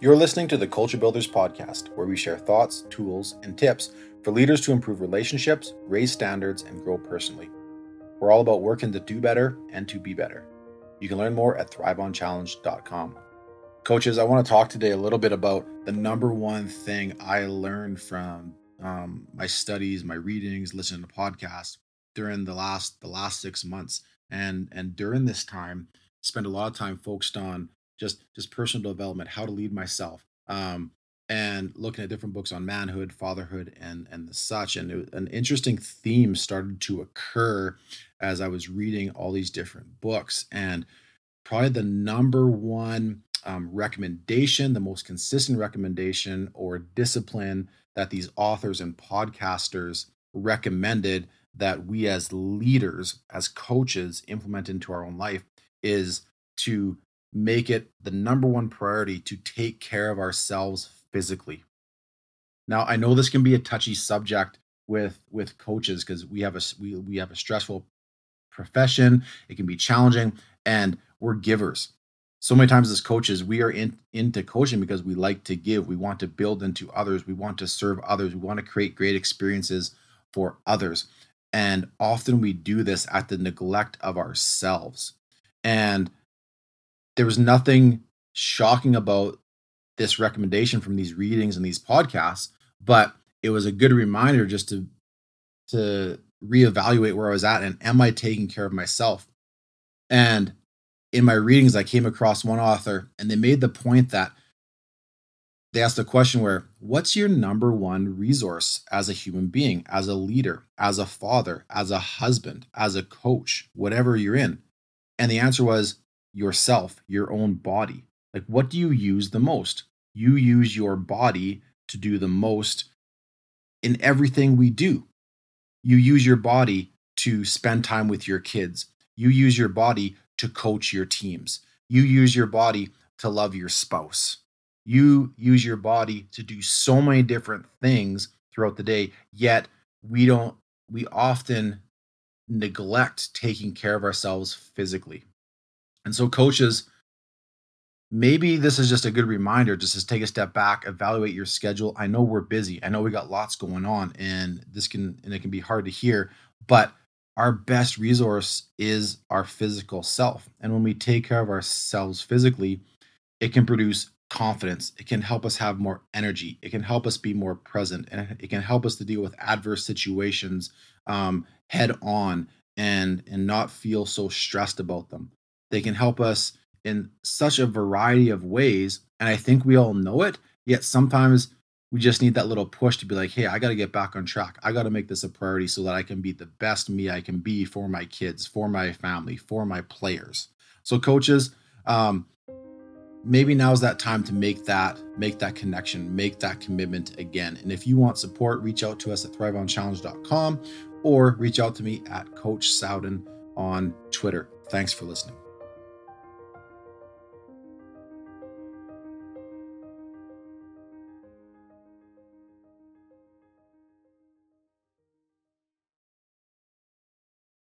You're listening to the Culture Builders Podcast, where we share thoughts, tools, and tips for leaders to improve relationships, raise standards, and grow personally. We're all about working to do better and to be better. You can learn more at thriveonchallenge.com. Coaches, I want to talk today a little bit about the number one thing I learned from um, my studies, my readings, listening to podcasts during the last the last six months, and and during this time, spend a lot of time focused on just just personal development, how to lead myself, um, and looking at different books on manhood, fatherhood, and and the such. And it, an interesting theme started to occur as I was reading all these different books, and probably the number one um, recommendation, the most consistent recommendation or discipline that these authors and podcasters recommended that we as leaders, as coaches, implement into our own life is to make it the number one priority to take care of ourselves physically. Now, I know this can be a touchy subject with with coaches because we have a we, we have a stressful profession. It can be challenging, and we're givers. So many times as coaches, we are in, into coaching because we like to give. We want to build into others. We want to serve others. We want to create great experiences for others. And often we do this at the neglect of ourselves. And there was nothing shocking about this recommendation from these readings and these podcasts, but it was a good reminder just to to reevaluate where I was at and am I taking care of myself? And in my readings, I came across one author and they made the point that they asked a question where what's your number one resource as a human being, as a leader, as a father, as a husband, as a coach, whatever you're in? And the answer was yourself, your own body. Like, what do you use the most? You use your body to do the most in everything we do. You use your body to spend time with your kids. You use your body to coach your teams. You use your body to love your spouse. You use your body to do so many different things throughout the day, yet we don't, we often neglect taking care of ourselves physically. And so, coaches, maybe this is just a good reminder just to take a step back, evaluate your schedule. I know we're busy. I know we got lots going on, and this can and it can be hard to hear, but our best resource is our physical self. And when we take care of ourselves physically, it can produce confidence. It can help us have more energy. It can help us be more present, and it can help us to deal with adverse situations um, head on and and not feel so stressed about them. They can help us in such a variety of ways. And I think we all know it. Yet sometimes we just need that little push to be like, hey, I got to get back on track. I got to make this a priority so that I can be the best me I can be for my kids, for my family, for my players. So, coaches, um, maybe now's that time to make that make that connection make that commitment again and if you want support reach out to us at thriveonchallenge.com or reach out to me at coach sowden on twitter thanks for listening